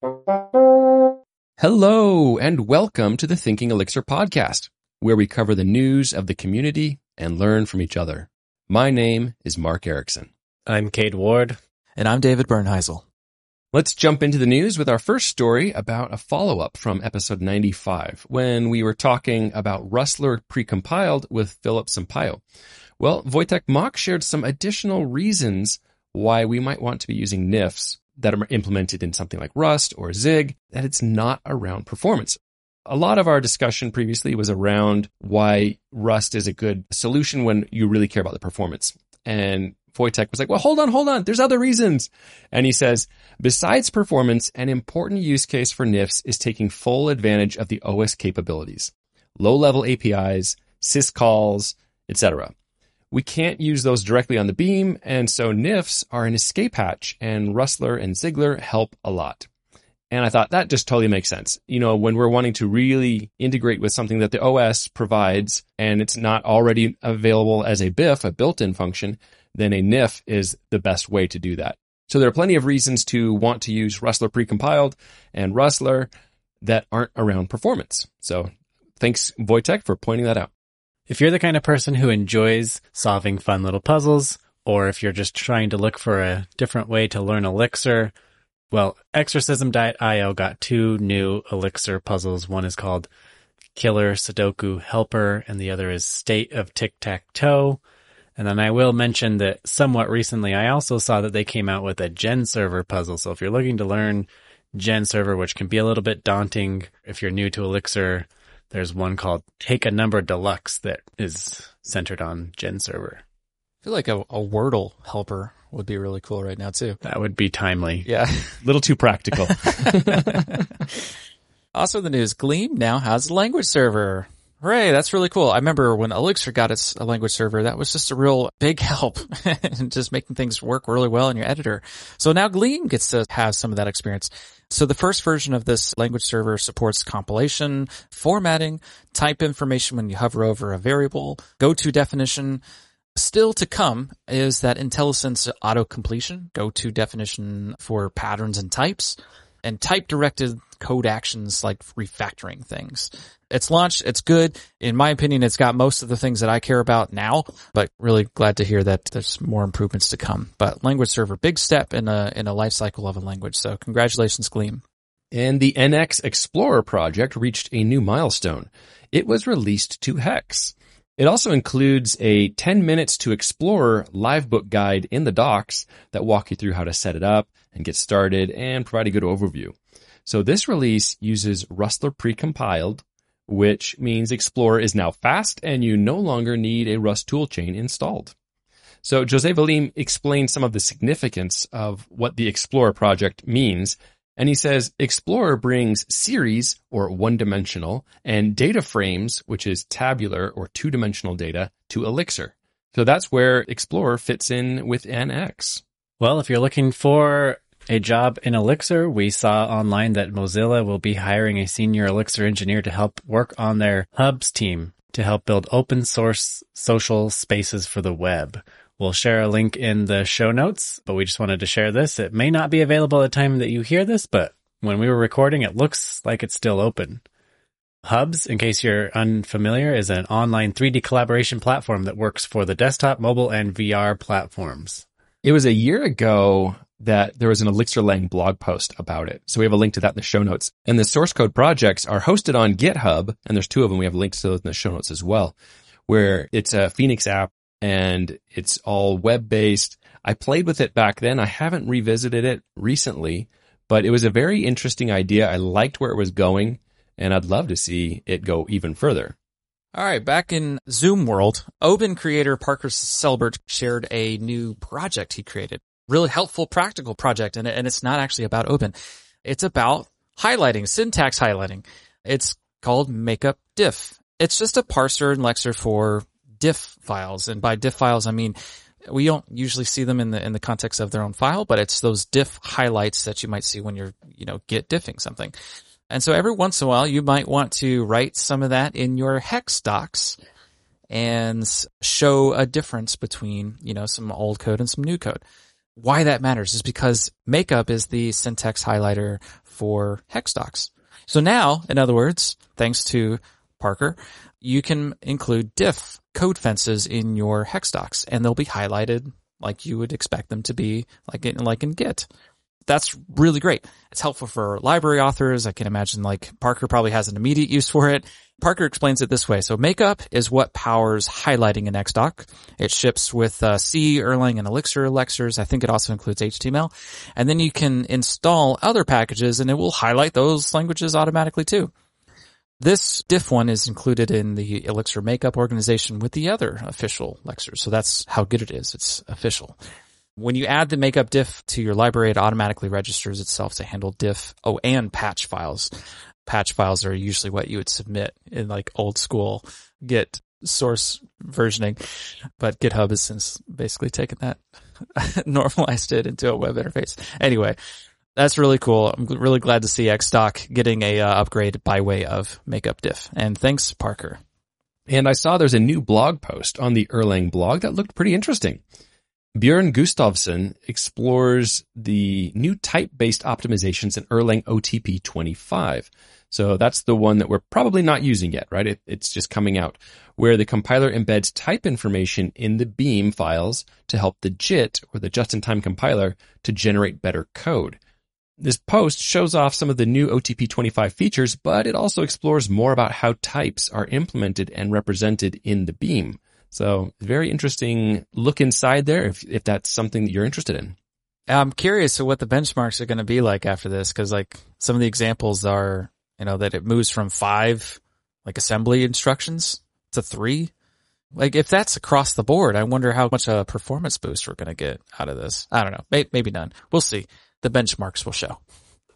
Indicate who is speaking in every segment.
Speaker 1: Hello and welcome to the Thinking Elixir podcast, where we cover the news of the community and learn from each other. My name is Mark Ericksen.
Speaker 2: I'm Cade Ward.
Speaker 3: And I'm David Bernheisel.
Speaker 1: Let's jump into the news with our first story about a follow-up from episode 95, when we were talking about Rustler precompiled with Philip Sampaio. Well, Wojtek Mach shared some additional reasons why we might want to be using NIFs that are implemented in something like Rust or Zig, that it's not around performance. A lot of our discussion previously was around why Rust is a good solution when you really care about the performance. And Wojtek was like, well, hold on, hold on. There's other reasons. And he says, besides performance, an important use case for NIFs is taking full advantage of the OS capabilities, low level APIs, syscalls, etc we can't use those directly on the beam, and so NIFs are an escape hatch, and Rustler and Zigler help a lot. And I thought that just totally makes sense. You know, when we're wanting to really integrate with something that the OS provides and it's not already available as a BIF, a built-in function, then a NIF is the best way to do that. So there are plenty of reasons to want to use Rustler precompiled and Rustler that aren't around performance. So thanks Wojtek for pointing that out.
Speaker 2: If you're the kind of person who enjoys solving fun little puzzles, or if you're just trying to look for a different way to learn Elixir, well, Exercism.io got two new Elixir puzzles. One is called Killer Sudoku Helper, and the other is State of Tic-Tac-Toe. And then I will mention that somewhat recently, I also saw that they came out with a Gen Server puzzle. So if you're looking to learn Gen Server, which can be a little bit daunting if you're new to Elixir, there's one called Take a Number Deluxe that is centered on Gen server.
Speaker 3: I feel like a, a Wordle helper would be really cool right now too.
Speaker 2: That would be timely.
Speaker 3: Yeah.
Speaker 1: a little too practical.
Speaker 3: also the news, Gleam now has a language server. Hooray, that's really cool. I remember when Elixir got its a language server, that was just a real big help in just making things work really well in your editor. So now Gleam gets to have some of that experience. So the first version of this language server supports compilation, formatting, type information when you hover over a variable, go to definition. Still to come is that IntelliSense auto completion, go to definition for patterns and types, and type directed code actions like refactoring things. It's launched. It's good. In my opinion, it's got most of the things that I care about now, but really glad to hear that there's more improvements to come. But language server, big step in a, in a life cycle of a language. So congratulations, Gleam.
Speaker 1: And the NX Explorer project reached a new milestone. It was released to Hex. It also includes a 10 minutes to explore live book guide in the docs that walk you through how to set it up and get started and provide a good overview. So this release uses Rustler precompiled which means Explorer is now fast and you no longer need a Rust toolchain installed. So Jose Valim explains some of the significance of what the Explorer project means. And he says Explorer brings series or one dimensional and data frames, which is tabular or two dimensional data to Elixir. So that's where Explorer fits in with NX.
Speaker 2: Well, if you're looking for a job in Elixir. We saw online that Mozilla will be hiring a senior Elixir engineer to help work on their hubs team to help build open source social spaces for the web. We'll share a link in the show notes, but we just wanted to share this. It may not be available at the time that you hear this, but when we were recording, it looks like it's still open. Hubs, in case you're unfamiliar, is an online 3D collaboration platform that works for the desktop, mobile, and VR platforms.
Speaker 1: It was a year ago that there was an Elixir Lang blog post about it. So we have a link to that in the show notes. And the source code projects are hosted on GitHub, and there's two of them. We have links to those in the show notes as well, where it's a Phoenix app and it's all web based. I played with it back then. I haven't revisited it recently, but it was a very interesting idea. I liked where it was going and I'd love to see it go even further.
Speaker 3: All right, back in Zoom world, Oban creator Parker Selbert shared a new project he created really helpful, practical project. And, and it's not actually about Oban. It's about highlighting, syntax highlighting. It's called makeup diff. It's just a parser and lexer for diff files. And by diff files, I mean, we don't usually see them in the, in the context of their own file, but it's those diff highlights that you might see when you're, you know, git diffing something. And so every once in a while, you might want to write some of that in your hex docs and show a difference between, you know, some old code and some new code. Why that matters is because makeup is the syntax highlighter for hex docs. So now, in other words, thanks to Parker, you can include diff code fences in your hex docs and they'll be highlighted like you would expect them to be like in, like in Git. That's really great. It's helpful for library authors. I can imagine like Parker probably has an immediate use for it. Parker explains it this way. So makeup is what powers highlighting in ExDoc. It ships with uh, C, Erlang, and Elixir Elixers. I think it also includes HTML. And then you can install other packages and it will highlight those languages automatically too. This diff one is included in the Elixir Makeup organization with the other official Elixirs. So that's how good it is. It's official. When you add the makeup diff to your library, it automatically registers itself to handle diff, oh, and patch files. Patch files are usually what you would submit in like old school Git source versioning, but GitHub has since basically taken that, normalized it into a web interface. Anyway, that's really cool. I'm really glad to see ExDoc getting a uh, upgrade by way of makeup diff. And thanks, Parker.
Speaker 1: And I saw there's a new blog post on the Erlang blog that looked pretty interesting. Björn Gustafsson explores the new type-based optimizations in Erlang OTP 25. So that's the one that we're probably not using yet, right? It, it's just coming out where the compiler embeds type information in the beam files to help the JIT or the just-in-time compiler to generate better code. This post shows off some of the new OTP 25 features, but it also explores more about how types are implemented and represented in the beam. So very interesting look inside there if, if that's something that you're interested in.
Speaker 3: I'm curious what the benchmarks are going to be like after this. Cause like some of the examples are, you know, that it moves from five like assembly instructions to three. Like if that's across the board, I wonder how much a performance boost we're going to get out of this. I don't know. Maybe, maybe none. We'll see. The benchmarks will show.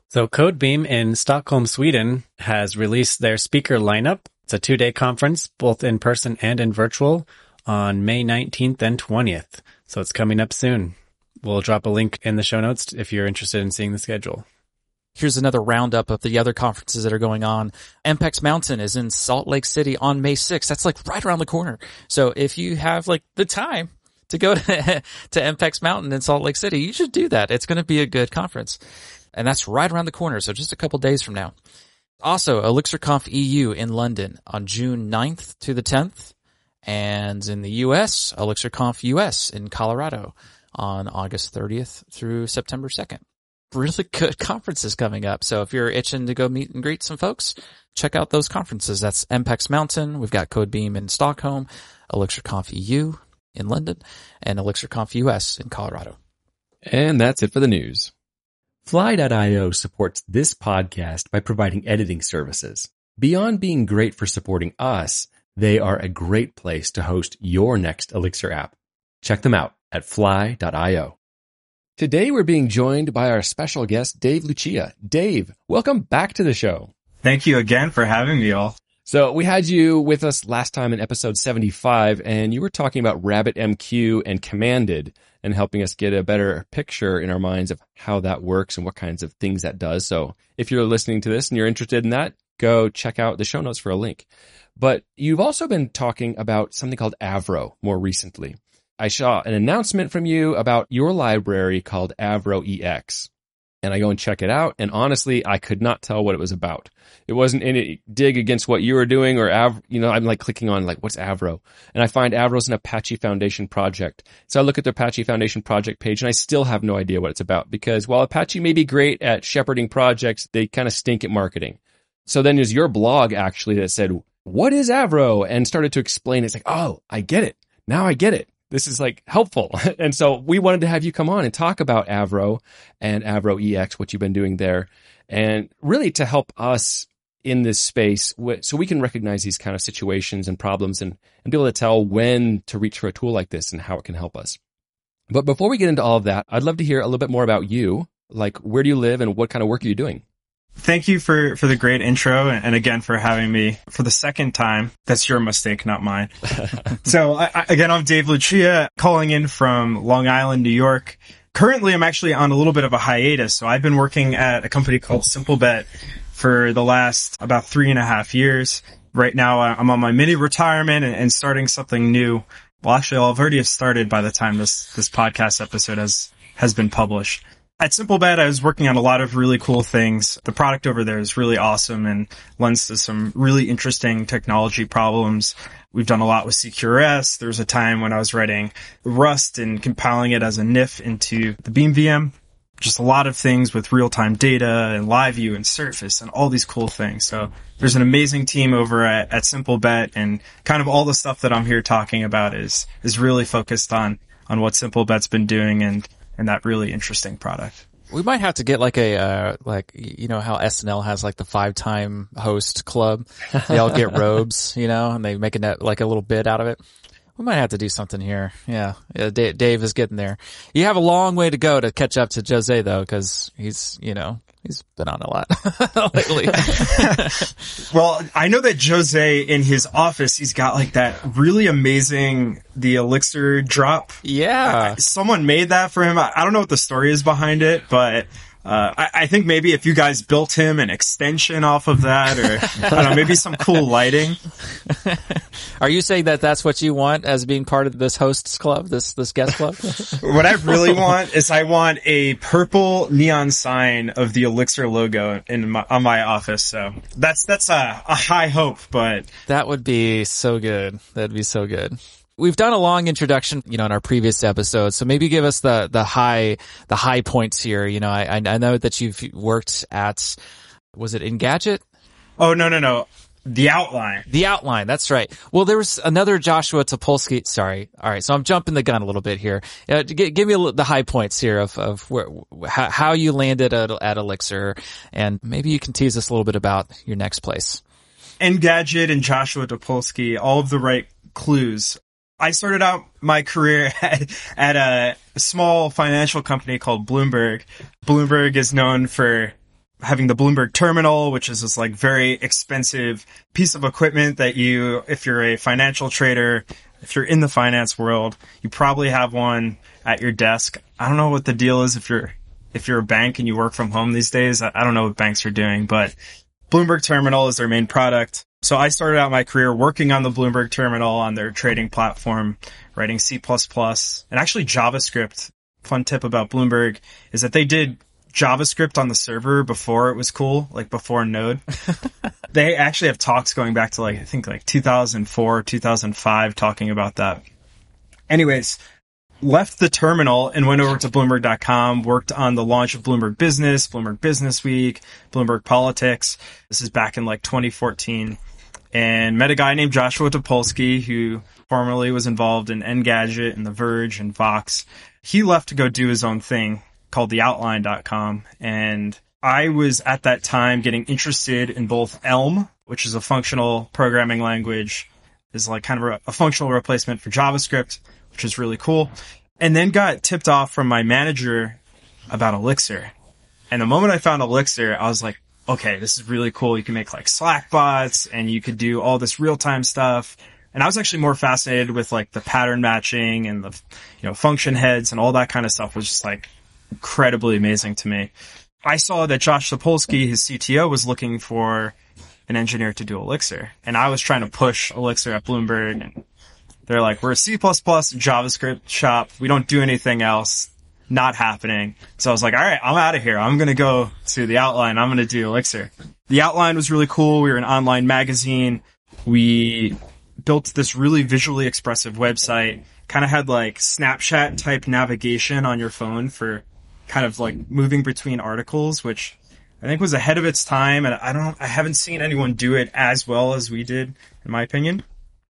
Speaker 2: So Codebeam in Stockholm, Sweden has released their speaker lineup. It's a two day conference, both in person and in virtual on May 19th and 20th. So it's coming up soon. We'll drop a link in the show notes if you're interested in seeing the schedule.
Speaker 3: Here's another roundup of the other conferences that are going on. EMPEX Mountain is in Salt Lake City on May 6th. That's like right around the corner. So if you have like the time to go to, to EMPEX Mountain in Salt Lake City, you should do that. It's going to be a good conference. And that's right around the corner. So just a couple days from now. Also, ElixirConf EU in London on June 9th to the 10th. And in the US, ElixirConf US in Colorado on August 30th through September 2nd. Really good conferences coming up. So if you're itching to go meet and greet some folks, check out those conferences. That's EMPEX Mountain. We've got Codebeam in Stockholm, ElixirConf EU in London, and ElixirConf US in Colorado.
Speaker 1: And that's it for the news. Fly.io supports this podcast by providing editing services. Beyond being great for supporting us, they are a great place to host your next Elixir app. Check them out at fly.io. Today we're being joined by our special guest, Dave Lucia. Dave, welcome back to the show.
Speaker 4: Thank you again for having me all.
Speaker 1: So we had you with us last time in episode 75 and you were talking about RabbitMQ and Commanded and helping us get a better picture in our minds of how that works and what kinds of things that does. So if you're listening to this and you're interested in that, go check out the show notes for a link. But you've also been talking about something called Avro more recently. I saw an announcement from you about your library called Avro EX. And I go and check it out. And honestly, I could not tell what it was about. It wasn't any dig against what you were doing or Av, you know, I'm like clicking on like, what's Avro? And I find Avro's an Apache Foundation project. So I look at the Apache Foundation project page and I still have no idea what it's about because while Apache may be great at shepherding projects, they kind of stink at marketing. So then there's your blog actually that said, what is Avro? And started to explain. It's like, oh, I get it. Now I get it. This is like helpful. and so we wanted to have you come on and talk about Avro and Avro EX, what you've been doing there and really to help us in this space so we can recognize these kind of situations and problems and, and be able to tell when to reach for a tool like this and how it can help us. But before we get into all of that, I'd love to hear a little bit more about you. Like, where do you live and what kind of work are you doing?
Speaker 4: Thank you for, for the great intro and again for having me for the second time. That's your mistake, not mine. so I, again, I'm Dave Lucia calling in from Long Island, New York. Currently, I'm actually on a little bit of a hiatus. So I've been working at a company called SimpleBet for the last about three and a half years. Right now, I'm on my mini retirement and, and starting something new. Well, actually, I've already have started by the time this, this podcast episode has has been published. At SimpleBet, I was working on a lot of really cool things. The product over there is really awesome and lends to some really interesting technology problems. We've done a lot with CQRS. There was a time when I was writing Rust and compiling it as a NIF into the Beam VM. Just a lot of things with real-time data and live view and surface and all these cool things. So there's an amazing team over at, at SimpleBet and kind of all the stuff that I'm here talking about is, is really focused on, on what SimpleBet's been doing and that really interesting product.
Speaker 3: We might have to get like a, uh, like, you know how SNL has like the five time host club? They all get robes, you know, and they make a net, like a little bit out of it. We might have to do something here. Yeah. yeah Dave, Dave is getting there. You have a long way to go to catch up to Jose though, cause he's, you know, he's been on a lot lately.
Speaker 4: well, I know that Jose in his office, he's got like that really amazing, the elixir drop.
Speaker 3: Yeah.
Speaker 4: someone made that for him. I don't know what the story is behind it, but uh, I, I, think maybe if you guys built him an extension off of that, or I don't know, maybe some cool lighting.
Speaker 3: Are you saying that that's what you want as being part of this hosts club, this this guest club?
Speaker 4: what I really want is I want a purple neon sign of the Elixir logo in my, on my office. So that's that's a, a high hope, but
Speaker 3: that would be so good. That'd be so good. We've done a long introduction, you know, in our previous episode. So maybe give us the, the high, the high points here. You know, I, I know that you've worked at, was it Engadget?
Speaker 4: Oh, no, no, no. The outline.
Speaker 3: The outline. That's right. Well, there was another Joshua Topolsky. Sorry. All right. So I'm jumping the gun a little bit here. Uh, give, give, me the high points here of, of where, how, how you landed at, at Elixir. And maybe you can tease us a little bit about your next place.
Speaker 4: Engadget and Joshua Topolsky, all of the right clues. I started out my career at, at a small financial company called Bloomberg. Bloomberg is known for having the Bloomberg terminal, which is this like very expensive piece of equipment that you, if you're a financial trader, if you're in the finance world, you probably have one at your desk. I don't know what the deal is if you're, if you're a bank and you work from home these days. I don't know what banks are doing, but Bloomberg terminal is their main product. So I started out my career working on the Bloomberg terminal on their trading platform, writing C++ and actually JavaScript. Fun tip about Bloomberg is that they did JavaScript on the server before it was cool, like before Node. they actually have talks going back to like, I think like 2004, 2005 talking about that. Anyways, left the terminal and went over to Bloomberg.com, worked on the launch of Bloomberg Business, Bloomberg Business Week, Bloomberg Politics. This is back in like 2014 and met a guy named Joshua Topolsky who formerly was involved in Engadget and The Verge and Vox. He left to go do his own thing called theoutline.com. And I was at that time getting interested in both Elm, which is a functional programming language, is like kind of a functional replacement for JavaScript, which is really cool. And then got tipped off from my manager about Elixir. And the moment I found Elixir, I was like, okay, this is really cool. You can make like Slack bots and you could do all this real time stuff. And I was actually more fascinated with like the pattern matching and the, you know, function heads and all that kind of stuff was just like incredibly amazing to me. I saw that Josh Topolsky, his CTO, was looking for an engineer to do Elixir. And I was trying to push Elixir at Bloomberg and they're like, we're a C++ JavaScript shop. We don't do anything else not happening. So I was like, all right, I'm out of here. I'm going to go to the outline. I'm going to do Elixir. The outline was really cool. We were an online magazine. We built this really visually expressive website, kind of had like Snapchat type navigation on your phone for kind of like moving between articles, which I think was ahead of its time. And I don't, I haven't seen anyone do it as well as we did, in my opinion.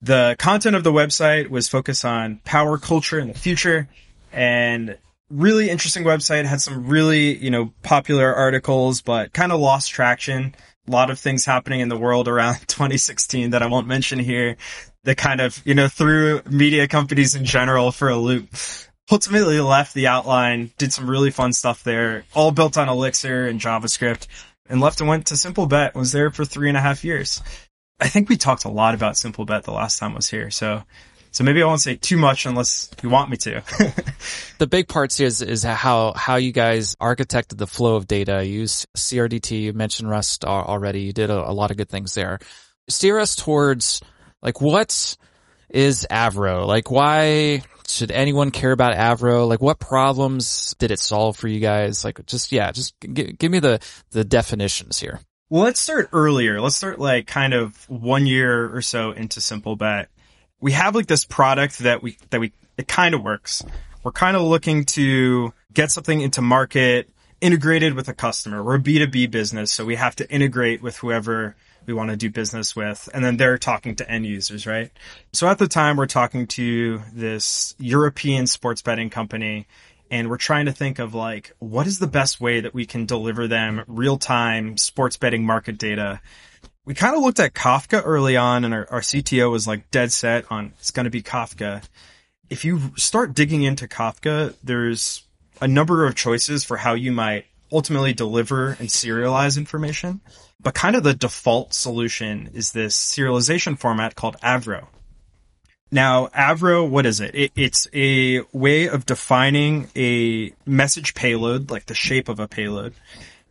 Speaker 4: The content of the website was focused on power culture in the future and really interesting website, had some really, you know, popular articles, but kind of lost traction. A lot of things happening in the world around 2016 that I won't mention here that kind of, you know, threw media companies in general for a loop. Ultimately left the outline, did some really fun stuff there, all built on Elixir and JavaScript, and left and went to SimpleBet, was there for three and a half years. I think we talked a lot about SimpleBet the last time I was here, so so maybe I won't say too much unless you want me to.
Speaker 3: the big parts is is how how you guys architected the flow of data. You use CRDT. You mentioned Rust already. You did a, a lot of good things there. Steer us towards like what is Avro? Like why should anyone care about Avro? Like what problems did it solve for you guys? Like just, yeah, just g- give me the, the definitions here.
Speaker 4: Well, let's start earlier. Let's start like kind of one year or so into Simplebet. We have like this product that we, that we, it kind of works. We're kind of looking to get something into market integrated with a customer. We're a B2B business, so we have to integrate with whoever we want to do business with. And then they're talking to end users, right? So at the time, we're talking to this European sports betting company and we're trying to think of like, what is the best way that we can deliver them real time sports betting market data? We kind of looked at Kafka early on and our, our CTO was like dead set on it's going to be Kafka. If you start digging into Kafka, there's a number of choices for how you might ultimately deliver and serialize information. But kind of the default solution is this serialization format called Avro. Now, Avro, what is it? it? It's a way of defining a message payload, like the shape of a payload.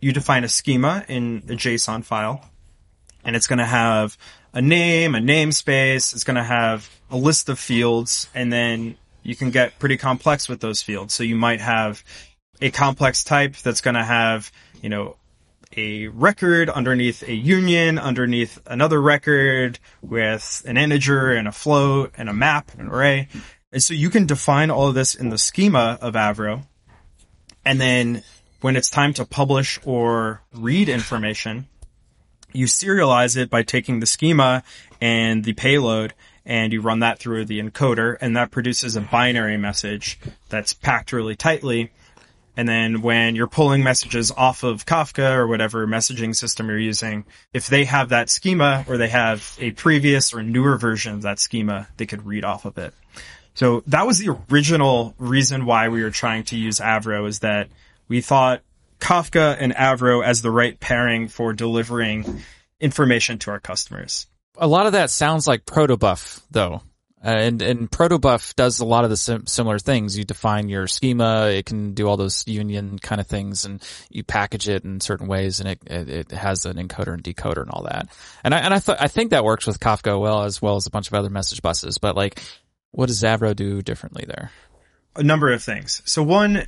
Speaker 4: You define a schema in a JSON file, and it's going to have a name, a namespace. It's going to have a list of fields, and then you can get pretty complex with those fields. So you might have a complex type that's going to have, you know, a record underneath a union, underneath another record with an integer and a float and a map, and an array. And so you can define all of this in the schema of Avro. And then when it's time to publish or read information, you serialize it by taking the schema and the payload and you run that through the encoder and that produces a binary message that's packed really tightly and then when you're pulling messages off of Kafka or whatever messaging system you're using, if they have that schema or they have a previous or newer version of that schema, they could read off of it. So that was the original reason why we were trying to use Avro is that we thought Kafka and Avro as the right pairing for delivering information to our customers.
Speaker 3: A lot of that sounds like protobuf though. Uh, and and protobuf does a lot of the sim- similar things. You define your schema. It can do all those union kind of things, and you package it in certain ways, and it it, it has an encoder and decoder and all that. And I and I thought I think that works with Kafka well as well as a bunch of other message buses. But like, what does Avro do differently there?
Speaker 4: A number of things. So one,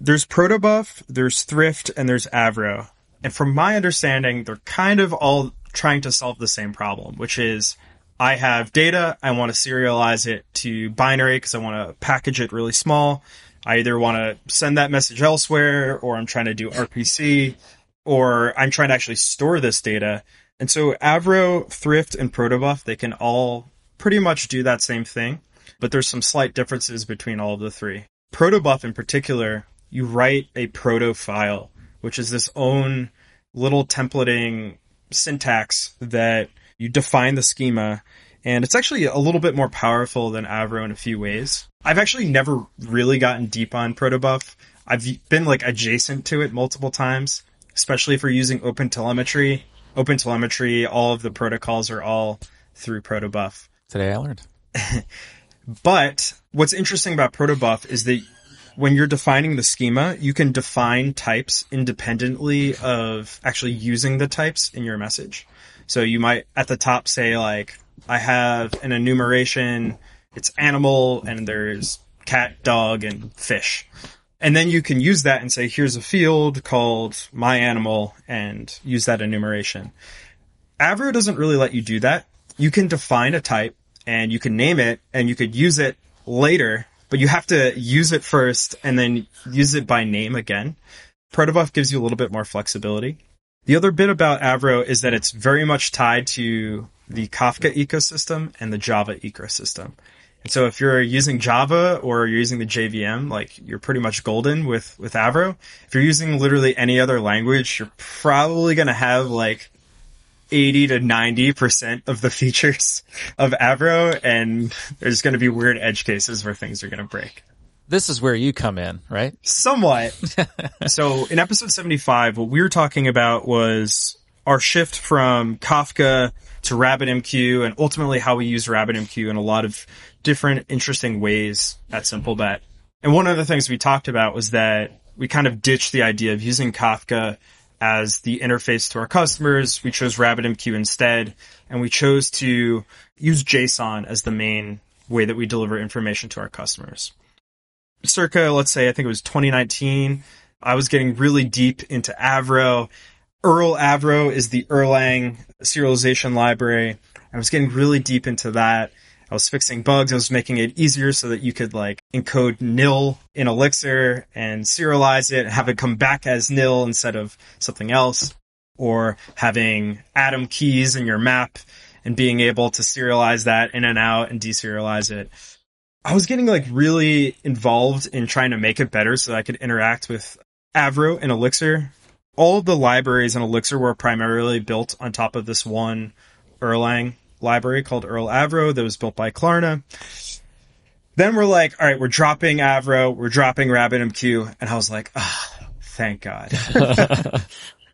Speaker 4: there's protobuf, there's thrift, and there's Avro. And from my understanding, they're kind of all trying to solve the same problem, which is I have data. I want to serialize it to binary because I want to package it really small. I either want to send that message elsewhere or I'm trying to do RPC or I'm trying to actually store this data. And so Avro, Thrift, and Protobuf, they can all pretty much do that same thing, but there's some slight differences between all of the three. Protobuf in particular, you write a proto file, which is this own little templating syntax that you define the schema, and it's actually a little bit more powerful than Avro in a few ways. I've actually never really gotten deep on Protobuf. I've been like adjacent to it multiple times, especially for using OpenTelemetry. OpenTelemetry, all of the protocols are all through Protobuf.
Speaker 3: Today I learned.
Speaker 4: but what's interesting about Protobuf is that when you're defining the schema, you can define types independently of actually using the types in your message. So you might at the top say like, I have an enumeration, it's animal and there's cat, dog, and fish. And then you can use that and say, here's a field called my animal and use that enumeration. Avro doesn't really let you do that. You can define a type and you can name it and you could use it later, but you have to use it first and then use it by name again. Protobuf gives you a little bit more flexibility. The other bit about Avro is that it's very much tied to the Kafka ecosystem and the Java ecosystem. And so if you're using Java or you're using the JVM, like you're pretty much golden with, with Avro. If you're using literally any other language, you're probably going to have like 80 to 90% of the features of Avro and there's going to be weird edge cases where things are going to break.
Speaker 3: This is where you come in, right?
Speaker 4: Somewhat. so in episode 75, what we were talking about was our shift from Kafka to RabbitMQ and ultimately how we use RabbitMQ in a lot of different interesting ways at SimpleBet. And one of the things we talked about was that we kind of ditched the idea of using Kafka as the interface to our customers. We chose RabbitMQ instead, and we chose to use JSON as the main way that we deliver information to our customers. Circa, let's say, I think it was 2019, I was getting really deep into Avro. Erl Avro is the Erlang serialization library. I was getting really deep into that. I was fixing bugs. I was making it easier so that you could like encode nil in Elixir and serialize it, have it come back as nil instead of something else, or having atom keys in your map and being able to serialize that in and out and deserialize it. I was getting like really involved in trying to make it better so I could interact with Avro and Elixir. All of the libraries in Elixir were primarily built on top of this one Erlang library called Erl Avro that was built by Klarna. Then we're like, all right, we're dropping Avro, we're dropping RabbitMQ, and I was like, oh, thank God.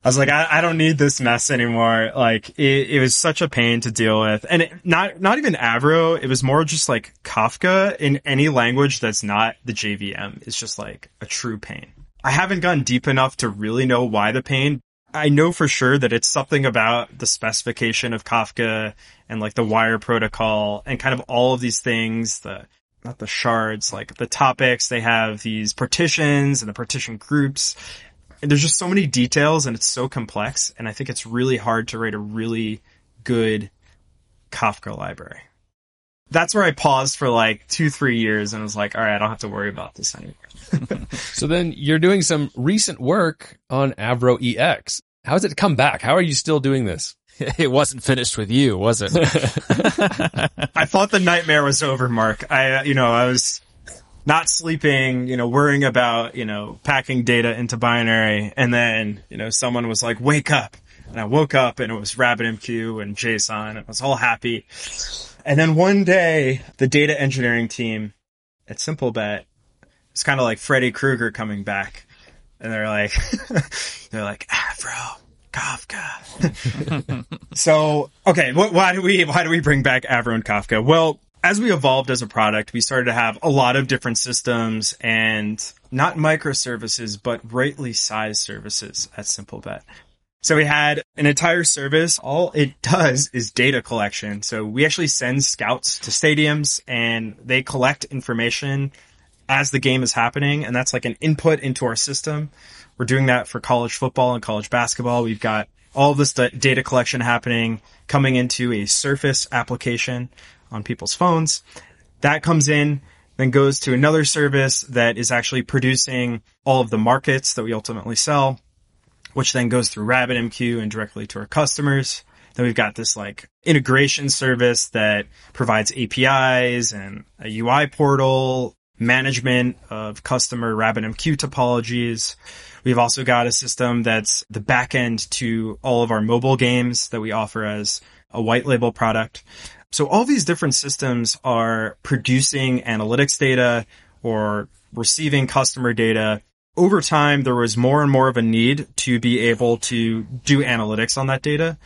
Speaker 4: I was like, I, I, don't need this mess anymore. Like, it, it was such a pain to deal with. And it, not, not even Avro. It was more just like Kafka in any language that's not the JVM. It's just like a true pain. I haven't gone deep enough to really know why the pain. I know for sure that it's something about the specification of Kafka and like the wire protocol and kind of all of these things, the, not the shards, like the topics, they have these partitions and the partition groups. And there's just so many details and it's so complex. And I think it's really hard to write a really good Kafka library. That's where I paused for like two, three years and was like, all right, I don't have to worry about this anymore.
Speaker 1: so then you're doing some recent work on Avro EX. How has it come back? How are you still doing this?
Speaker 3: It wasn't finished with you, was it?
Speaker 4: I thought the nightmare was over, Mark. I, uh, you know, I was not sleeping, you know, worrying about, you know, packing data into binary. And then, you know, someone was like, wake up. And I woke up and it was RabbitMQ and JSON. And I was all happy. And then one day, the data engineering team at SimpleBet it's kind of like Freddy Krueger coming back, and they're like, they're like Avro. Kafka. so, okay, wh- why do we why do we bring back Avro and Kafka? Well, as we evolved as a product, we started to have a lot of different systems and not microservices, but rightly sized services at SimpleBet. So we had an entire service. All it does is data collection. So we actually send scouts to stadiums and they collect information as the game is happening. And that's like an input into our system. We're doing that for college football and college basketball. We've got all this data collection happening coming into a surface application on people's phones. That comes in, then goes to another service that is actually producing all of the markets that we ultimately sell, which then goes through RabbitMQ and directly to our customers. Then we've got this like integration service that provides APIs and a UI portal management of customer RabbitMQ topologies. We've also got a system that's the backend to all of our mobile games that we offer as a white label product. So all these different systems are producing analytics data or receiving customer data. Over time, there was more and more of a need to be able to do analytics on that data.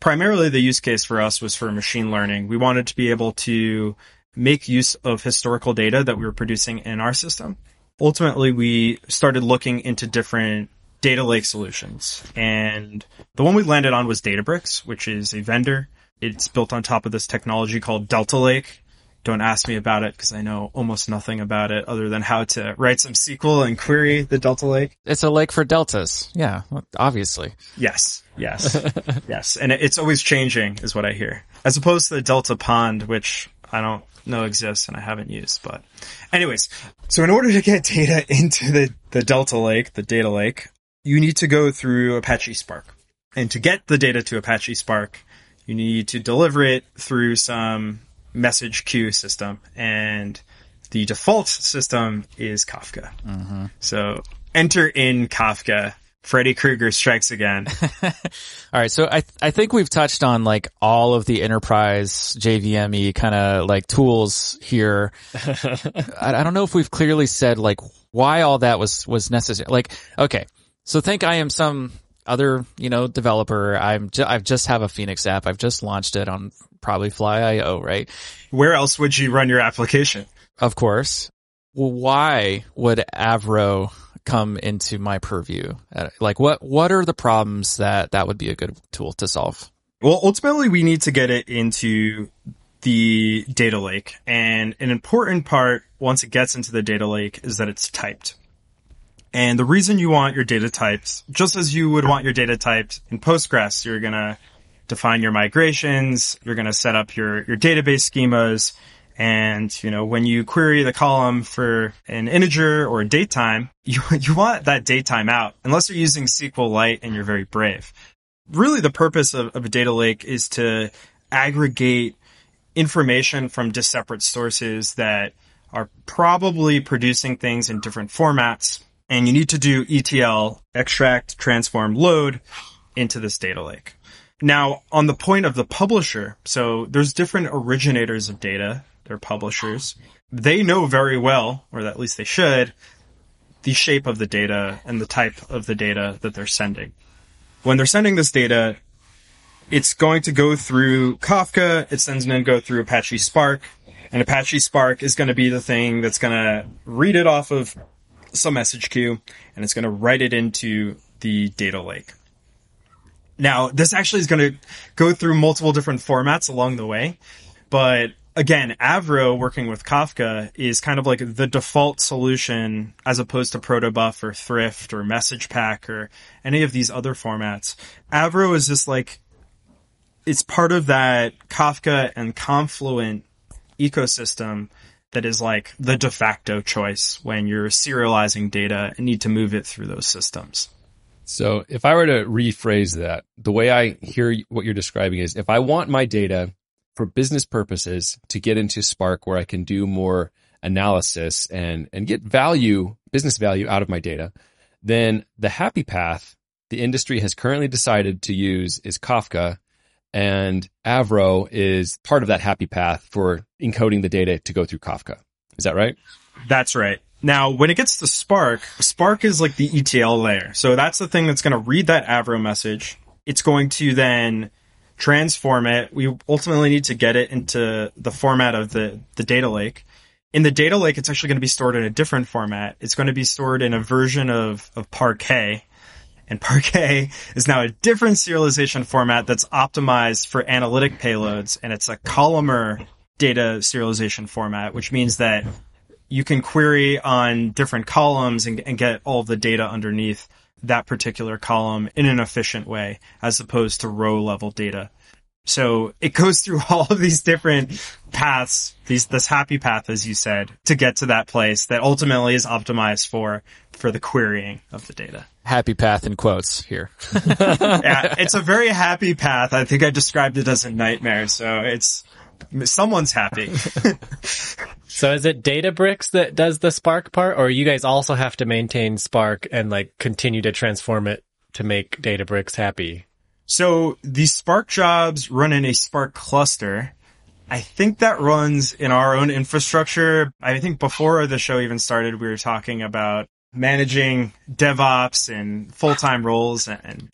Speaker 4: Primarily the use case for us was for machine learning. We wanted to be able to make use of historical data that we were producing in our system. Ultimately, we started looking into different data lake solutions. And the one we landed on was Databricks, which is a vendor. It's built on top of this technology called Delta Lake. Don't ask me about it because I know almost nothing about it other than how to write some SQL and query the Delta Lake.
Speaker 3: It's a lake for deltas. Yeah, obviously.
Speaker 4: Yes, yes, yes. And it's always changing is what I hear. As opposed to the Delta Pond, which I don't know exists and I haven't used, but anyways. So in order to get data into the, the Delta Lake, the data lake, you need to go through Apache Spark. And to get the data to Apache Spark, you need to deliver it through some message queue system. And the default system is Kafka. Mm-hmm. So enter in Kafka Freddy Krueger strikes again.
Speaker 3: all right. So I, th- I think we've touched on like all of the enterprise JVME kind of like tools here. I, I don't know if we've clearly said like why all that was, was necessary. Like, okay. So think I am some other, you know, developer. I'm, ju- I've just have a Phoenix app. I've just launched it on probably Fly.io, right?
Speaker 4: Where else would you run your application?
Speaker 3: Of course. Well, why would Avro come into my purview? Uh, like what, what are the problems that that would be a good tool to solve?
Speaker 4: Well, ultimately we need to get it into the data lake. And an important part once it gets into the data lake is that it's typed. And the reason you want your data types, just as you would want your data typed in Postgres, you're going to define your migrations, you're going to set up your, your database schemas. And, you know, when you query the column for an integer or a date time, you, you want that date time out, unless you're using SQLite and you're very brave. Really the purpose of, of a data lake is to aggregate information from disparate sources that are probably producing things in different formats and you need to do ETL, extract, transform, load into this data lake. Now, on the point of the publisher, so there's different originators of data, they're publishers. They know very well, or at least they should, the shape of the data and the type of the data that they're sending. When they're sending this data, it's going to go through Kafka, it's then going to go through Apache Spark, and Apache Spark is going to be the thing that's going to read it off of some message queue and it's going to write it into the data lake. Now, this actually is going to go through multiple different formats along the way, but again, Avro working with Kafka is kind of like the default solution as opposed to Protobuf or Thrift or Message Pack or any of these other formats. Avro is just like, it's part of that Kafka and Confluent ecosystem that is like the de facto choice when you're serializing data and need to move it through those systems.
Speaker 1: So if I were to rephrase that, the way I hear what you're describing is if I want my data for business purposes to get into Spark where I can do more analysis and, and get value, business value out of my data, then the happy path the industry has currently decided to use is Kafka and Avro is part of that happy path for encoding the data to go through Kafka. Is that right?
Speaker 4: That's right. Now, when it gets to Spark, Spark is like the ETL layer. So that's the thing that's going to read that Avro message. It's going to then transform it. We ultimately need to get it into the format of the, the data lake. In the data lake, it's actually going to be stored in a different format. It's going to be stored in a version of, of Parquet, and Parquet is now a different serialization format that's optimized for analytic payloads, and it's a columnar data serialization format, which means that you can query on different columns and, and get all of the data underneath that particular column in an efficient way, as opposed to row level data. So it goes through all of these different paths, these, this happy path, as you said, to get to that place that ultimately is optimized for, for the querying of the data.
Speaker 3: Happy path in quotes here.
Speaker 4: yeah, it's a very happy path. I think I described it as a nightmare. So it's, someone's happy.
Speaker 2: so is it Databricks that does the Spark part or you guys also have to maintain Spark and like continue to transform it to make Databricks happy?
Speaker 4: So the Spark jobs run in a Spark cluster. I think that runs in our own infrastructure. I think before the show even started, we were talking about managing DevOps and full-time roles and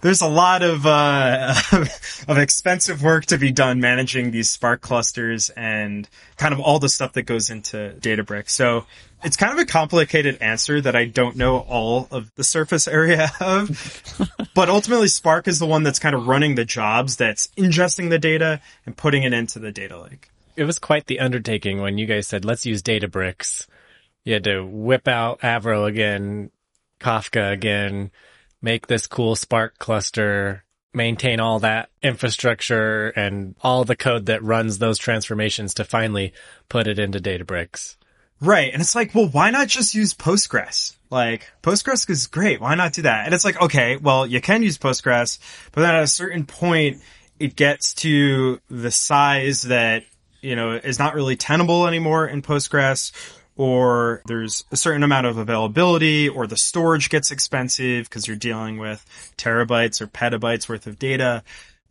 Speaker 4: there's a lot of, uh, of expensive work to be done managing these Spark clusters and kind of all the stuff that goes into Databricks. So it's kind of a complicated answer that I don't know all of the surface area of, but ultimately Spark is the one that's kind of running the jobs that's ingesting the data and putting it into the data lake.
Speaker 2: It was quite the undertaking when you guys said, let's use Databricks. You had to whip out Avro again, Kafka again, make this cool Spark cluster, maintain all that infrastructure and all the code that runs those transformations to finally put it into Databricks.
Speaker 4: Right. And it's like, well, why not just use Postgres? Like, Postgres is great. Why not do that? And it's like, okay, well, you can use Postgres, but then at a certain point, it gets to the size that, you know, is not really tenable anymore in Postgres, or there's a certain amount of availability, or the storage gets expensive because you're dealing with terabytes or petabytes worth of data.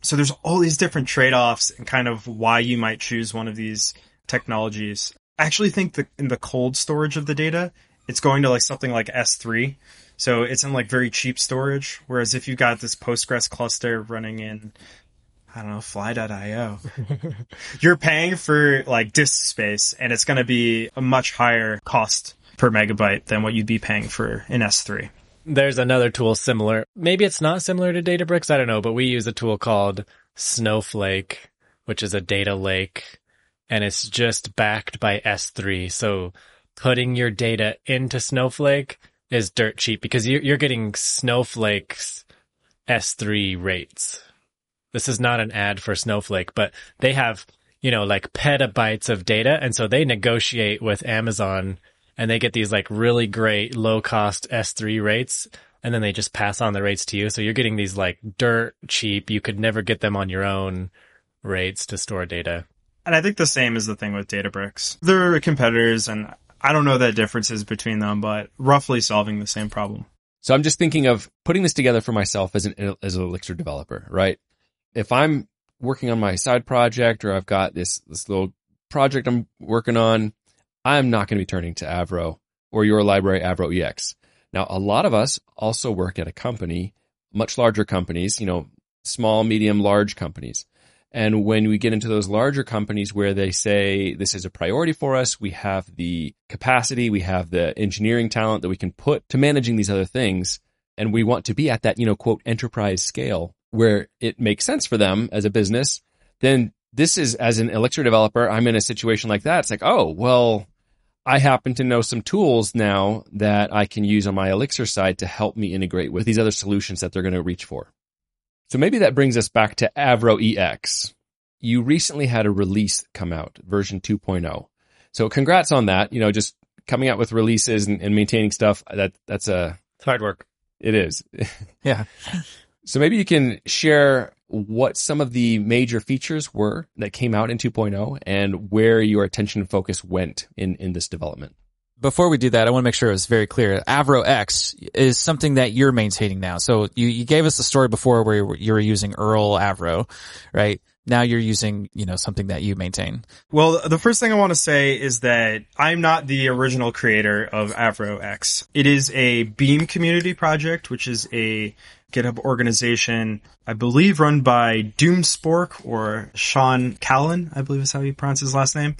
Speaker 4: So there's all these different trade-offs and kind of why you might choose one of these technologies. I actually think that in the cold storage of the data, it's going to like something like S3. So it's in like very cheap storage. Whereas if you've got this Postgres cluster running in, I don't know, fly.io, you're paying for like disk space and it's going to be a much higher cost per megabyte than what you'd be paying for in S3.
Speaker 2: There's another tool similar. Maybe it's not similar to Databricks. I don't know, but we use a tool called Snowflake, which is a data lake and it's just backed by S3. So putting your data into Snowflake is dirt cheap because you're getting Snowflake's S3 rates. This is not an ad for Snowflake, but they have, you know, like petabytes of data. And so they negotiate with Amazon and they get these like really great low cost S3 rates. And then they just pass on the rates to you. So you're getting these like dirt cheap. You could never get them on your own rates to store data.
Speaker 4: And I think the same is the thing with Databricks. They're competitors and I don't know the differences between them, but roughly solving the same problem.
Speaker 1: So I'm just thinking of putting this together for myself as an as an Elixir developer, right? If I'm working on my side project or I've got this this little project I'm working on, I'm not going to be turning to Avro or your library AvroEx. Now, a lot of us also work at a company, much larger companies, you know, small, medium, large companies. And when we get into those larger companies where they say this is a priority for us, we have the capacity, we have the engineering talent that we can put to managing these other things. And we want to be at that, you know, quote, enterprise scale where it makes sense for them as a business. Then this is as an Elixir developer, I'm in a situation like that. It's like, oh, well, I happen to know some tools now that I can use on my Elixir side to help me integrate with these other solutions that they're going to reach for. So maybe that brings us back to AvroEx. You recently had a release come out, version 2.0. So congrats on that. You know, just coming out with releases and, and maintaining stuff. That that's a
Speaker 2: it's hard work.
Speaker 1: It is.
Speaker 3: Yeah.
Speaker 1: So maybe you can share what some of the major features were that came out in 2.0 and where your attention focus went in, in this development.
Speaker 3: Before we do that, I want to make sure it's very clear. AvroEx is something that you're maintaining now. So you, you gave us the story before where you were using Erl Avro, right? Now you're using, you know, something that you maintain.
Speaker 4: Well, the first thing I want to say is that I'm not the original creator of AvroEx. It is a Beam community project, which is a GitHub organization, I believe run by Doomspork or Sean Callan, I believe is how you pronounce his last name.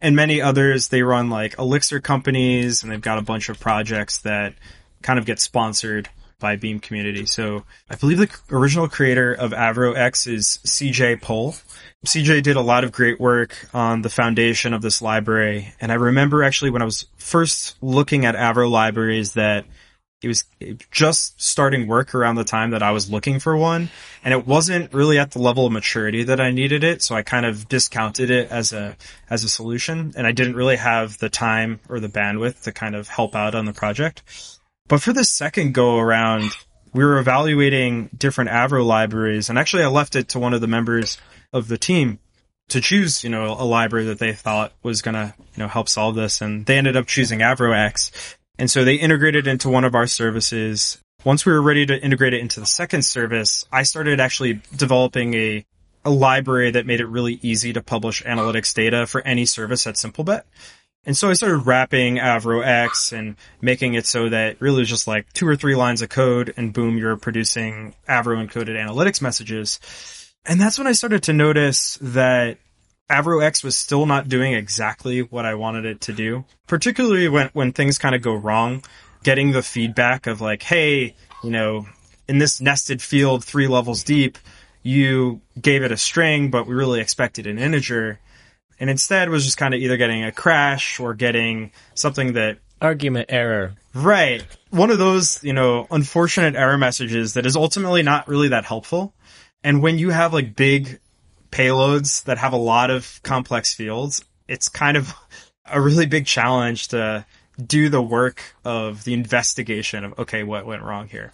Speaker 4: And many others, they run like Elixir companies and they've got a bunch of projects that kind of get sponsored by Beam community. So I believe the original creator of AvroEx is CJ Pohl. CJ did a lot of great work on the foundation of this library. And I remember actually when I was first looking at Avro libraries that it was just starting work around the time that I was looking for one. And it wasn't really at the level of maturity that I needed it. So I kind of discounted it as a, as a solution. And I didn't really have the time or the bandwidth to kind of help out on the project. But for the second go around, we were evaluating different Avro libraries. And actually I left it to one of the members of the team to choose, you know, a library that they thought was going to, you know, help solve this. And they ended up choosing AvroEx. And so they integrated into one of our services. Once we were ready to integrate it into the second service, I started actually developing a, a library that made it really easy to publish analytics data for any service at SimpleBet. And so I started wrapping AvroEx and making it so that really was just like two or three lines of code and boom, you're producing Avro encoded analytics messages. And that's when I started to notice that AvroEx was still not doing exactly what I wanted it to do, particularly when, when things kind of go wrong, getting the feedback of like, Hey, you know, in this nested field three levels deep, you gave it a string, but we really expected an integer. And instead was just kind of either getting a crash or getting something that
Speaker 2: Argument error.
Speaker 4: Right. One of those, you know, unfortunate error messages that is ultimately not really that helpful. And when you have like big payloads that have a lot of complex fields, it's kind of a really big challenge to do the work of the investigation of, okay, what went wrong here?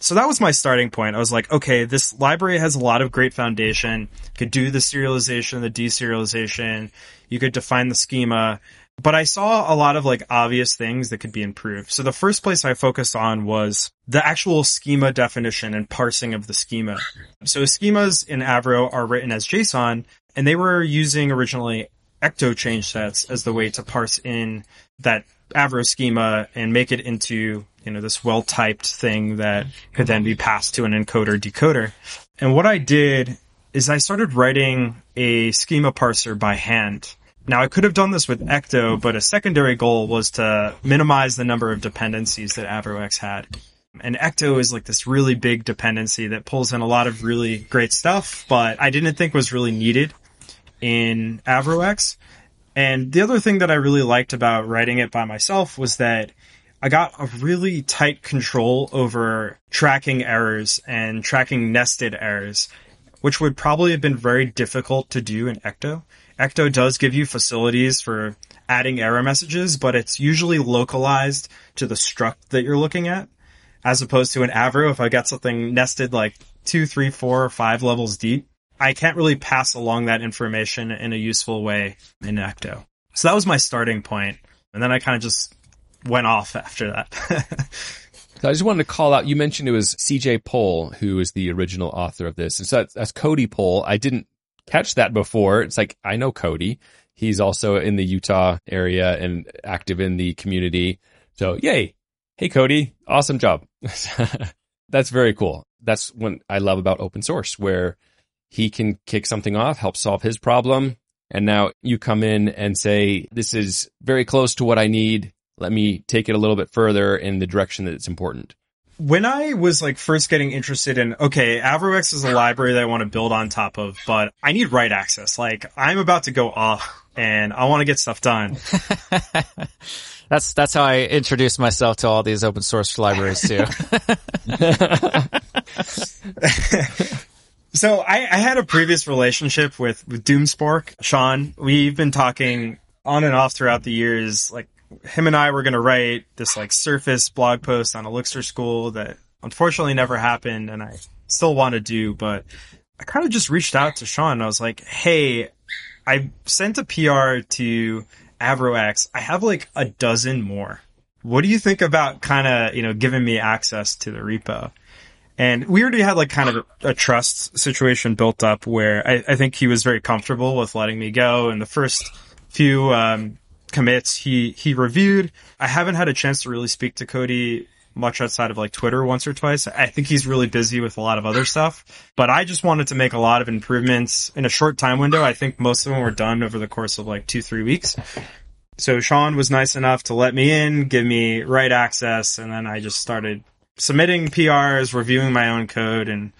Speaker 4: So that was my starting point. I was like, okay, this library has a lot of great foundation. You could do the serialization, the deserialization. You could define the schema. But I saw a lot of like obvious things that could be improved. So the first place I focused on was the actual schema definition and parsing of the schema. So schemas in Avro are written as JSON and they were using originally ecto change sets as the way to parse in that Avro schema and make it into, you know, this well typed thing that could then be passed to an encoder decoder. And what I did is I started writing a schema parser by hand. Now I could have done this with Ecto, but a secondary goal was to minimize the number of dependencies that AvroEx had. And Ecto is like this really big dependency that pulls in a lot of really great stuff, but I didn't think was really needed in AvroEx. And the other thing that I really liked about writing it by myself was that I got a really tight control over tracking errors and tracking nested errors, which would probably have been very difficult to do in Ecto. Ecto does give you facilities for adding error messages, but it's usually localized to the struct that you're looking at, as opposed to an Avro. If I got something nested like two, three, four, or five levels deep, I can't really pass along that information in a useful way in Ecto. So that was my starting point. And then I kind of just went off after that.
Speaker 1: I just wanted to call out, you mentioned it was CJ Pohl who is the original author of this. And so that's, that's Cody Pohl. I didn't catch that before. It's like, I know Cody. He's also in the Utah area and active in the community. So yay. Hey, Cody. Awesome job. That's very cool. That's what I love about open source where he can kick something off, help solve his problem. And now you come in and say, this is very close to what I need. Let me take it a little bit further in the direction that it's important
Speaker 4: when I was like first getting interested in, okay, AvroEx is a library that I want to build on top of, but I need write access. Like I'm about to go off and I want to get stuff done.
Speaker 3: that's, that's how I introduced myself to all these open source libraries too.
Speaker 4: so I, I, had a previous relationship with, with Doomspork, Sean. We've been talking on and off throughout the years, like him and I were going to write this like surface blog post on Elixir School that unfortunately never happened and I still want to do, but I kind of just reached out to Sean. I was like, Hey, I sent a PR to AvroEx. I have like a dozen more. What do you think about kind of, you know, giving me access to the repo? And we already had like kind of a, trust situation built up where I, I, think he was very comfortable with letting me go. And the first few um, commits he he reviewed. I haven't had a chance to really speak to Cody much outside of like Twitter once or twice. I think he's really busy with a lot of other stuff, but I just wanted to make a lot of improvements in a short time window. I think most of them were done over the course of like two, three weeks. So Sean was nice enough to let me in, give me write access, and then I just started submitting PRs, reviewing my own code and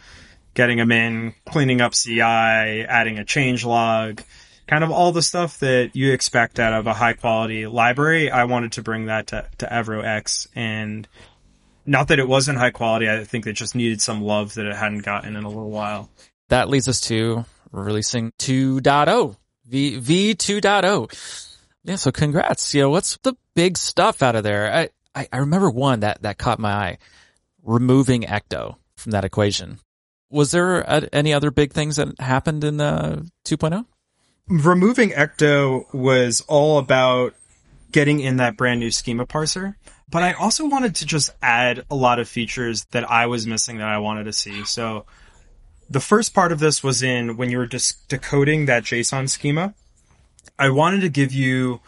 Speaker 4: getting them in, cleaning up CI, adding a change log, kind of all the stuff that you expect out of a high quality library. I wanted to bring that to, to AvroEx and not that it wasn't high quality. I think it just needed some love that it hadn't gotten in a little while.
Speaker 3: That leads us to releasing 2.0, V, V2.0. Yeah. So congrats. You know, what's the big stuff out of there? I, I, I remember one that, that caught my eye, removing Ecto from that equation. Was there any other big things that happened in the 2.0?
Speaker 4: Removing Ecto was all about getting in that brand new schema parser. But I also wanted to just add a lot of features that I was missing that I wanted to see. So the first part of this was in when you were just decoding that JSON schema. I wanted to give you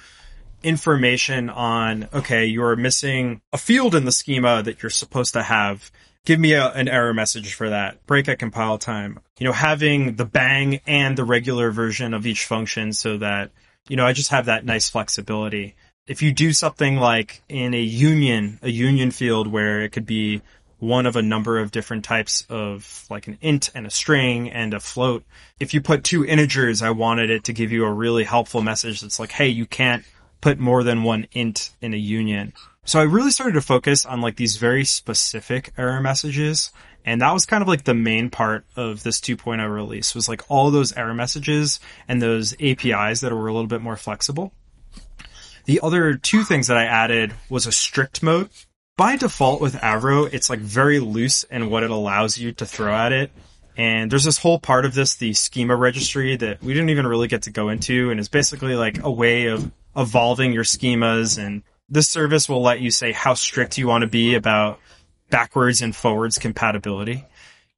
Speaker 4: information on, okay, you're missing a field in the schema that you're supposed to have give me a, an error message for that. Break at compile time. You know, having the bang and the regular version of each function so that, you know, I just have that nice flexibility. If you do something like in a union, a union field where it could be one of a number of different types of like an int and a string and a float. If you put two integers, I wanted it to give you a really helpful message that's like, hey, you can't put more than one int in a union. So I really started to focus on like these very specific error messages. And that was kind of like the main part of this 2.0 release was like all those error messages and those APIs that were a little bit more flexible. The other two things that I added was a strict mode. By default with Avro, it's like very loose in what it allows you to throw at it. And there's this whole part of this, the schema registry that we didn't even really get to go into and is basically like a way of evolving your schemas and this service will let you say how strict you want to be about backwards and forwards compatibility.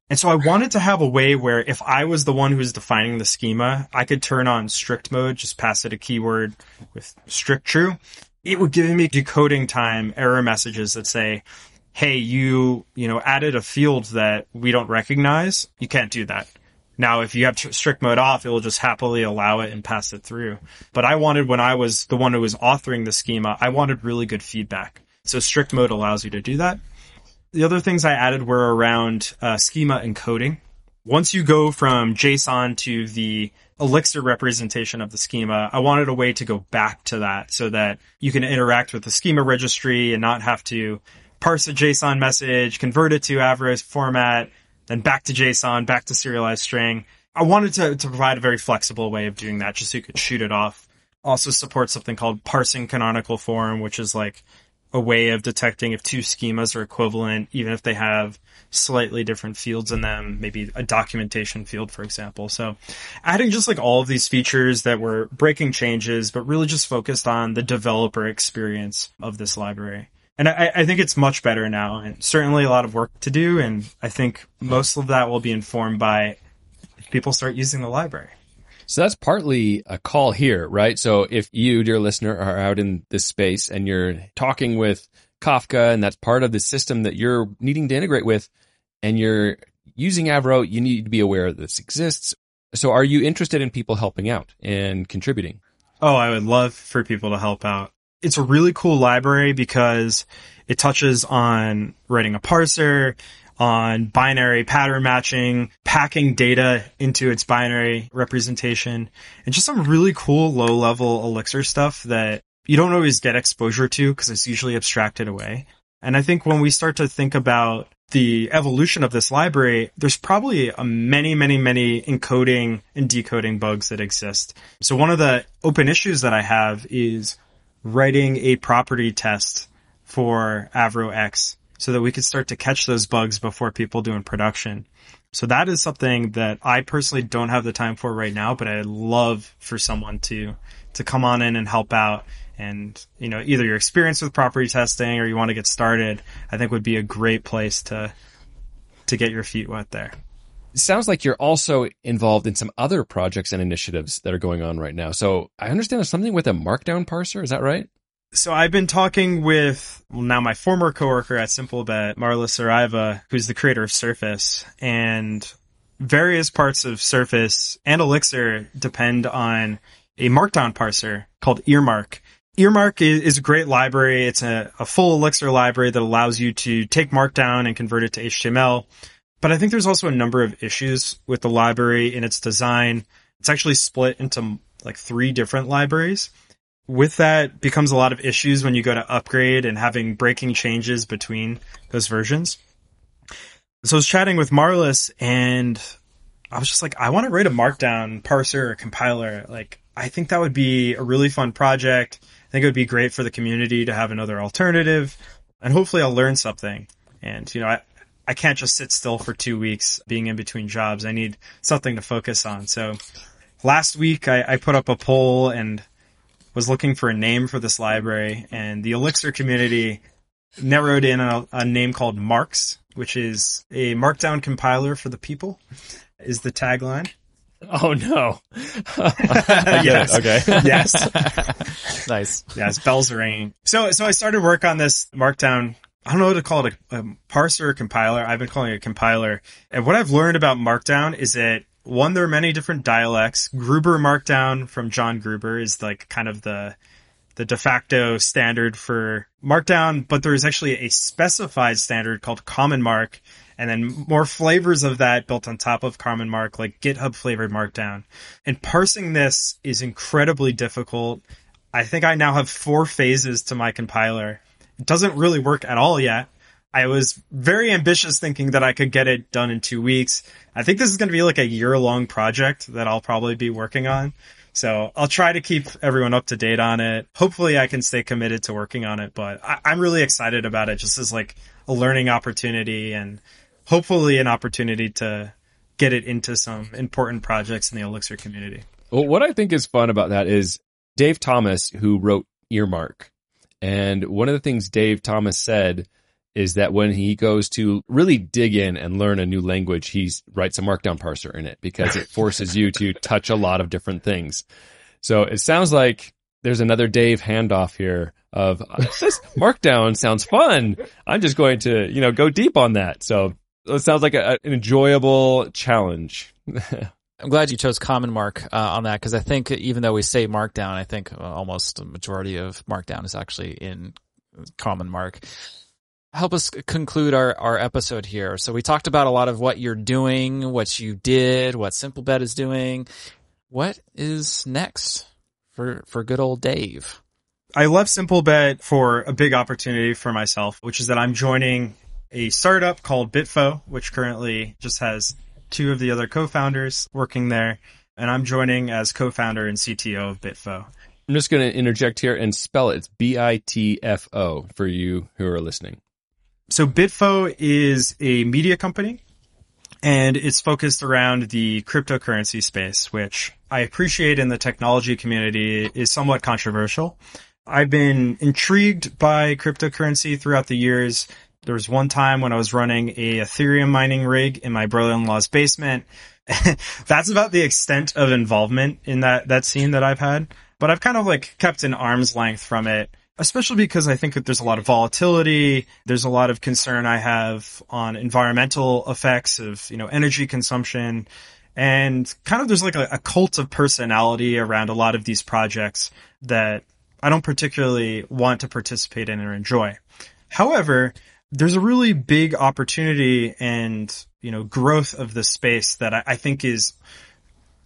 Speaker 4: And so I wanted to have a way where if I was the one who was defining the schema, I could turn on strict mode, just pass it a keyword with strict true. It would give me decoding time error messages that say, Hey, you, you know, added a field that we don't recognize. You can't do that. Now, if you have strict mode off, it will just happily allow it and pass it through. But I wanted, when I was the one who was authoring the schema, I wanted really good feedback. So strict mode allows you to do that. The other things I added were around uh, schema encoding. once you go from JSON to the Elixir representation of the schema, I wanted a way to go back to that so that you can interact with the schema registry and not have to parse a JSON message, convert it to Avro format, then back to JSON, back to serialized string. I wanted to, to provide a very flexible way of doing that just so you could shoot it off. Also support something called parsing canonical form, which is like a way of detecting if two schemas are equivalent, even if they have slightly different fields in them, maybe a documentation field, for example. So adding just like all of these features that were breaking changes, but really just focused on the developer experience of this library. And I, I think it's much better now and certainly a lot of work to do. And I think most of that will be informed by if people start using the library.
Speaker 1: So that's partly a call here, right? So if you, dear listener, are out in this space and you're talking with Kafka and that's part of the system that you're needing to integrate with and you're using Avro, you need to be aware that this exists. So are you interested in people helping out and contributing?
Speaker 4: Oh, I would love for people to help out. It's a really cool library because it touches on writing a parser, on binary pattern matching, packing data into its binary representation, and just some really cool low level Elixir stuff that you don't always get exposure to because it's usually abstracted away. And I think when we start to think about the evolution of this library, there's probably a many, many, many encoding and decoding bugs that exist. So one of the open issues that I have is writing a property test for AvroEx so that we could start to catch those bugs before people do in production. So that is something that I personally don't have the time for right now, but I'd love for someone to, to come on in and help out. And, you know, either your experience with property testing or you want to get started, I think would be a great place to, to get your feet wet there.
Speaker 1: Sounds like you're also involved in some other projects and initiatives that are going on right now. So I understand there's something with a markdown parser. Is that right?
Speaker 4: So I've been talking with well, now my former coworker at Simplebet, Marlus Saraiva, who's the creator of Surface, and various parts of Surface and Elixir depend on a markdown parser called Earmark. Earmark is, a great library. It's a, a full Elixir library that allows you to take Markdown and convert it to HTML. But I think there's also a number of issues with the library in its design. It's actually split into like three different libraries with that becomes a lot of issues when you go to upgrade and having breaking changes between those versions. So I was chatting with Marlus and I was just like, I want to write a markdown parser or compiler. Like, I think that would be a really fun project. I think it would be great for the community to have another alternative and hopefully I'll learn something. And, you know, I, I can't just sit still for two weeks being in between jobs. I need something to focus on. So last week I, I put up a poll and was looking for a name for this library, and the Elixir community narrowed in a, a name called Marks, which is a markdown compiler for the people, is the tagline.
Speaker 1: Oh no!
Speaker 4: yes.
Speaker 1: Okay.
Speaker 4: yes.
Speaker 3: nice.
Speaker 4: Yes. Bells are ringing. So, so I started work on this Markdown. I don't know what to call it, a, a parser or compiler. I've been calling it a compiler. And what I've learned about Markdown is that one, there are many different dialects. Gruber Markdown from John Gruber is like kind of the the de facto standard for Markdown, but there is actually a specified standard called Common Mark, and then more flavors of that built on top of Common Mark, like GitHub flavored Markdown. And parsing this is incredibly difficult. I think I now have four phases to my compiler. Doesn't really work at all yet. I was very ambitious thinking that I could get it done in two weeks. I think this is going to be like a year long project that I'll probably be working on. So I'll try to keep everyone up to date on it. Hopefully I can stay committed to working on it, but I- am really excited about it just as like a learning opportunity and hopefully an opportunity to get it into some important projects in the Elixir community.
Speaker 1: Well, what I think is fun about that is Dave Thomas, who wrote Earmark. And one of the things Dave Thomas said is that when he goes to really dig in and learn a new language, he writes a markdown parser in it because it forces you to touch a lot of different things. So it sounds like there's another Dave handoff here of this markdown sounds fun. I'm just going to, you know, go deep on that. So it sounds like a, an enjoyable challenge.
Speaker 3: I'm glad you chose Common Mark uh, on that because I think even though we say Markdown, I think almost the majority of Markdown is actually in Common Mark. help us conclude our, our episode here. So we talked about a lot of what you're doing, what you did, what Simplebet is doing. What is next for, for good old Dave?
Speaker 4: I left Simplebet for a big opportunity for myself, which is that I'm joining a startup called Bitfo, which currently just has two of the other co-founders working there. And I'm joining as co-founder and CTO of Bitfo.
Speaker 1: I'm just going to interject here and spell it. It's B-I-T-F-O for you who are listening.
Speaker 4: So Bitfo is a media company and it's focused around the cryptocurrency space, which I appreciate in the technology community is somewhat controversial. I've been intrigued by cryptocurrency throughout the years. There was one time when I was running a Ethereum mining rig in my brother-in-law's basement. That's about the extent of involvement in that, that scene that I've had. But I've kind of like kept an arm's length from it especially because I think that there's a lot of volatility. There's a lot of concern I have on environmental effects of, you know, energy consumption. And kind of there's like a, a, cult of personality around a lot of these projects that I don't particularly want to participate in or enjoy. However, there's a really big opportunity and, you know, growth of the space that I, I think is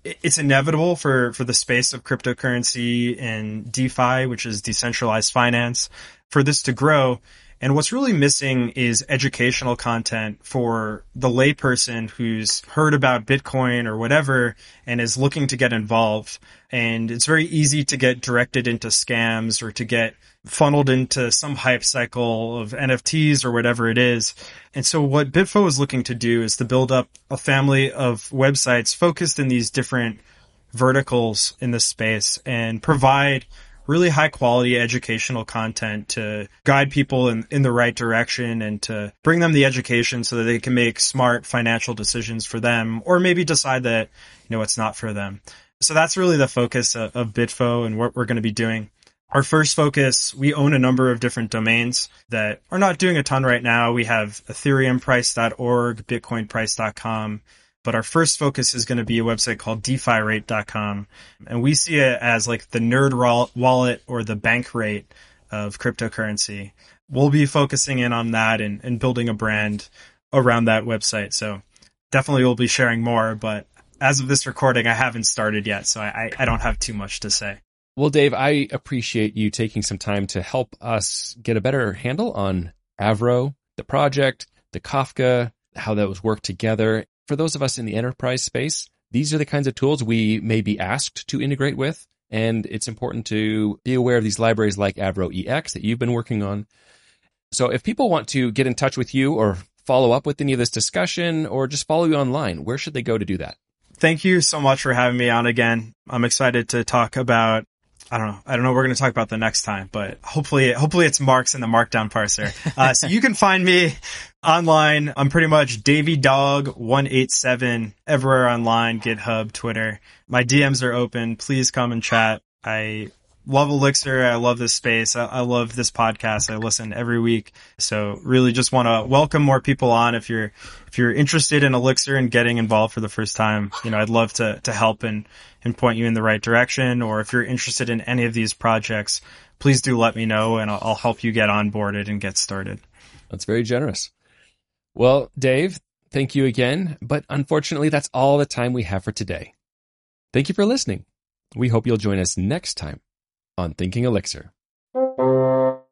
Speaker 4: it's inevitable for, for the space of cryptocurrency and DeFi, which is decentralized finance, for this to grow. And what's really missing is educational content for the layperson who's heard about Bitcoin or whatever and is looking to get involved. And it's very easy to get directed into scams or to get funneled into some hype cycle of NFTs or whatever it is. And so what Bitfo is looking to do is to build up a family of websites focused in these different verticals in this space and provide really high quality educational content to guide people in, in the right direction and to bring them the education so that they can make smart financial decisions for them or maybe decide that, you know, it's not for them. So that's really the focus of, of Bitfo and what we're going to be doing. Our first focus, we own a number of different domains that are not doing a ton right now. We have ethereumprice.org, bitcoinprice.com, but our first focus is going to be a website called defirate.com. And we see it as like the nerd wallet or the bank rate of cryptocurrency. We'll be focusing in on that and, and building a brand around that website. So definitely we'll be sharing more, but as of this recording, I haven't started yet, so I, I don't have too much to say.
Speaker 1: Well, Dave, I appreciate you taking some time to help us get a better handle on Avro, the project, the Kafka, how those work together. For those of us in the enterprise space, these are the kinds of tools we may be asked to integrate with. And it's important to be aware of these libraries like AvroEx that you've been working on. So if people want to get in touch with you or follow up with any of this discussion or just follow you online, where should they go to do that?
Speaker 4: Thank you so much for having me on again. I'm excited to talk about I don't know. I don't know. We're going to talk about the next time, but hopefully, hopefully it's Marks in the Markdown parser. Uh, so you can find me online. I'm pretty much Davy Dog 187 everywhere online, GitHub, Twitter. My DMs are open. Please come and chat. I love Elixir. I love this space. I, I, love this podcast. I listen every week. So really just want to welcome more people on. If you're, if you're interested in Elixir and getting involved for the first time, you know, I'd love to, to help and, and point you in the right direction. Or if you're interested in any of these projects, please do let me know and I'll, I'll help you get onboarded and get started.
Speaker 1: That's very generous. Well, Dave, thank you again. But unfortunately, that's all the time we have for today. Thank you for listening. We hope you'll join us next time on Thinking Elixir.